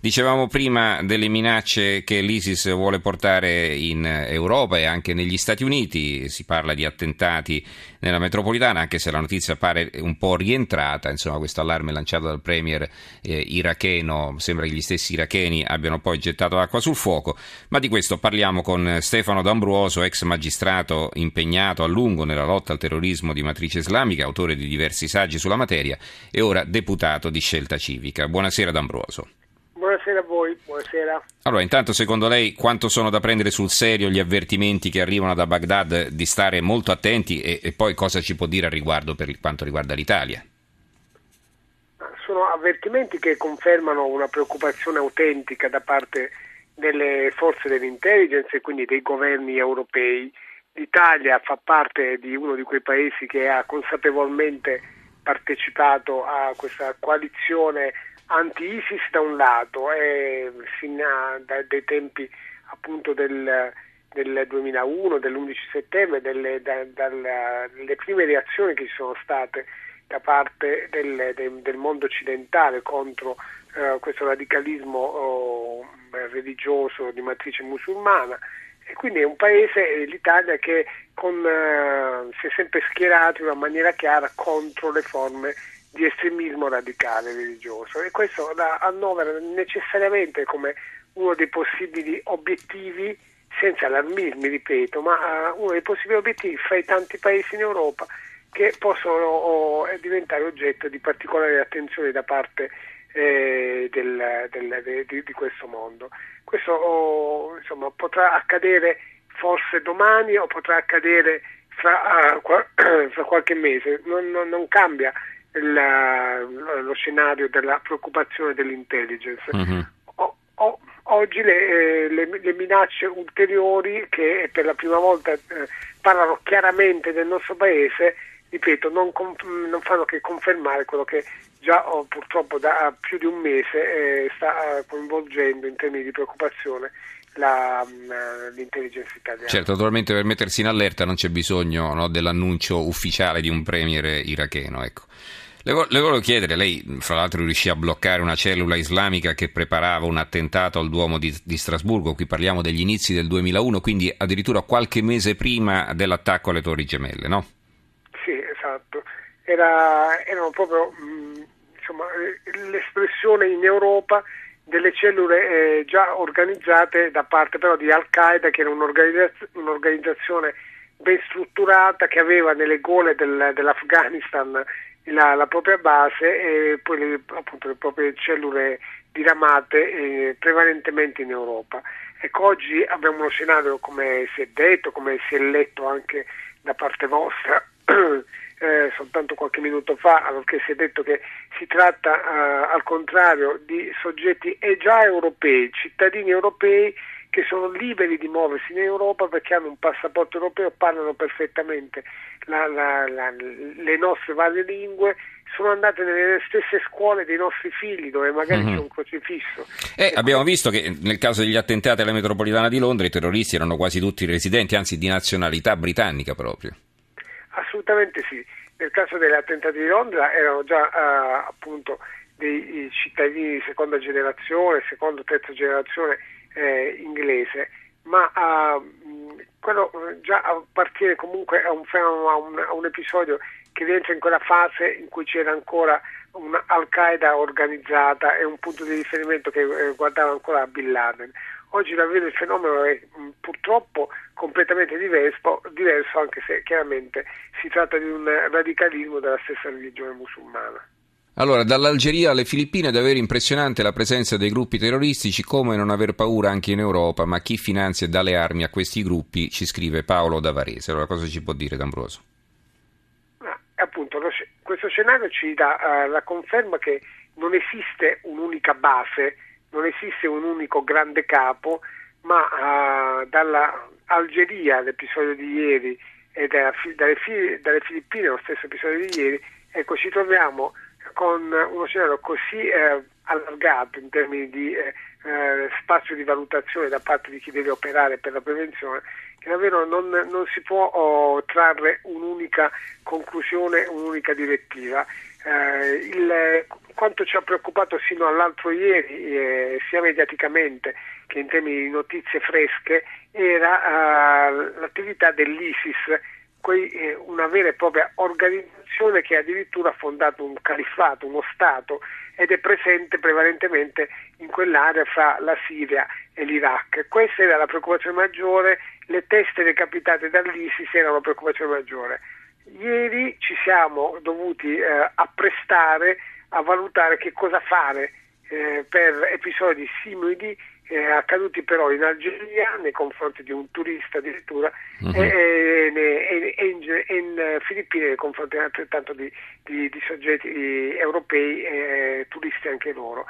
Dicevamo prima delle minacce che l'ISIS vuole portare in Europa e anche negli Stati Uniti, si parla di attentati nella metropolitana, anche se la notizia pare un po' rientrata, insomma questo allarme lanciato dal premier eh, iracheno, sembra che gli stessi iracheni abbiano poi gettato acqua sul fuoco, ma di questo parliamo con Stefano D'Ambruoso, ex magistrato impegnato a lungo nella lotta al terrorismo di matrice islamica, autore di diversi saggi sulla materia e ora deputato di Scelta Civica. Buonasera D'Ambruoso. Buonasera a voi, buonasera. Allora, intanto secondo lei quanto sono da prendere sul serio gli avvertimenti che arrivano da Baghdad di stare molto attenti e, e poi cosa ci può dire al riguardo per quanto riguarda l'Italia? Sono avvertimenti che confermano una preoccupazione autentica da parte delle forze dell'intelligence e quindi dei governi europei. L'Italia fa parte di uno di quei paesi che ha consapevolmente partecipato a questa coalizione anti-ISIS da un lato e fin da, dai tempi appunto del, del 2001, dell'11 settembre, delle, da, dalle prime reazioni che ci sono state da parte del, del, del mondo occidentale contro eh, questo radicalismo oh, religioso di matrice musulmana. E quindi è un paese, l'Italia, che con, eh, si è sempre schierato in una maniera chiara contro le forme di estremismo radicale religioso e questo la annovera necessariamente come uno dei possibili obiettivi, senza allarmismi ripeto, ma uh, uno dei possibili obiettivi fra i tanti paesi in Europa che possono oh, diventare oggetto di particolare attenzione da parte eh, del, del, de, di, di, questo mondo. Questo oh, insomma, potrà accadere forse domani o potrà accadere fra, uh, qua, fra qualche mese, non, non, non cambia la, lo scenario della preoccupazione dell'intelligence. Mm-hmm. O, o, oggi le, eh, le, le, minacce ulteriori che per la prima volta eh, parlano chiaramente del nostro paese, ripeto, non, non, fanno che confermare quello che già oh, purtroppo da più di un mese eh, sta coinvolgendo in termini di preoccupazione la, mm, l'intelligence italiana. Certo, naturalmente per mettersi in allerta non c'è bisogno no, dell'annuncio ufficiale di un premier iracheno. Ecco. Le, le volevo chiedere, lei fra l'altro riuscì a bloccare una cellula islamica che preparava un attentato al Duomo di, di Strasburgo, qui parliamo degli inizi del 2001, quindi addirittura qualche mese prima dell'attacco alle Torri Gemelle, no? Sì, esatto. Era, erano proprio mm, insomma, l'espressione in Europa delle cellule eh, già organizzate da parte però di Al-Qaeda, che era un'organizzazione, un'organizzazione ben strutturata che aveva nelle gole del, dell'Afghanistan la, la, propria base e poi le, appunto, le proprie cellule diramate eh, prevalentemente in Europa. Ecco, oggi abbiamo uno scenario, come si è detto, come si è letto anche da parte vostra, eh, soltanto qualche minuto fa, allorché si è detto che si tratta eh, al contrario di soggetti già europei, cittadini europei che sono liberi di muoversi in Europa perché hanno un passaporto europeo, parlano perfettamente la, la, la, le nostre varie lingue, sono andate nelle stesse scuole dei nostri figli dove magari mm-hmm. c'è un crocifisso. Eh, abbiamo poi... visto che nel caso degli attentati alla metropolitana di Londra i terroristi erano quasi tutti residenti, anzi di nazionalità britannica proprio. Assolutamente sì. Nel caso degli attentati di Londra erano già uh, appunto dei cittadini di seconda generazione, seconda o terza generazione eh, inglese, ma uh, quello già appartiene comunque a un, a, un, a un, episodio che rientra in quella fase in cui c'era ancora una Al-Qaeda organizzata e un punto di riferimento che eh, guardava ancora a Bin Laden. Oggi davvero il fenomeno è mh, purtroppo completamente diverso, diverso, anche se chiaramente si tratta di un radicalismo della stessa religione musulmana. Allora, dall'Algeria alle Filippine è davvero impressionante la presenza dei gruppi terroristici, come non aver paura anche in Europa, ma chi finanzia e dà le armi a questi gruppi, ci scrive Paolo Davarese. Allora, cosa ci può dire D'Ambroso? Ah, appunto, questo scenario ci dà uh, la conferma che non esiste un'unica base, non esiste un unico grande capo, ma uh, dall'Algeria, l'episodio di ieri, e dalla, dalle, dalle Filippine, lo stesso episodio di ieri, ecco, ci troviamo con uno scenario così eh, allargato in termini di eh, eh, spazio di valutazione da parte di chi deve operare per la prevenzione che davvero non, non si può oh, trarre un'unica conclusione, un'unica direttiva. Eh, il, quanto ci ha preoccupato sino all'altro ieri, eh, sia mediaticamente che in termini di notizie fresche, era l'attività dell'ISIS, una vera e propria organizzazione che addirittura ha fondato un califfato, uno Stato, ed è presente prevalentemente in quell'area fra la Siria e l'Iraq. Questa era la preoccupazione maggiore, le teste decapitate dall'ISIS erano la preoccupazione maggiore. Ieri ci siamo dovuti eh, apprestare a valutare che cosa fare eh, per episodi simili eh, accaduti però in Algeria nei confronti di un turista addirittura uh-huh. e, e, e, in, e, in, Filippine nei confronti altrettanto di, di, di soggetti europei e turisti anche loro.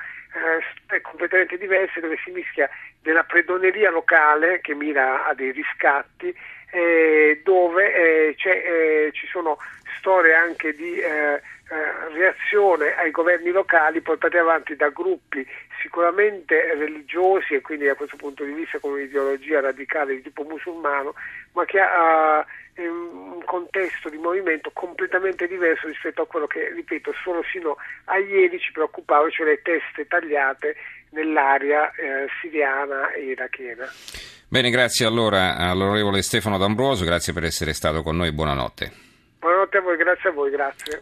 Eh, completamente diverse dove si mischia della predoneria locale che mira a dei riscatti eh, dove eh, eh, ci sono storie anche di eh, eh, reazione ai governi locali portate avanti da gruppi sicuramente religiosi e quindi da questo punto di vista con un'ideologia radicale di tipo musulmano, ma che ha uh, un contesto di movimento completamente diverso rispetto a quello che, ripeto, solo sino a ieri ci preoccupava, cioè le teste tagliate nell'area eh, siriana e irachena. Bene, grazie allora all'onorevole Stefano D'Ambroso, grazie per essere stato con noi, buonanotte. Buonanotte a voi, grazie a voi, grazie.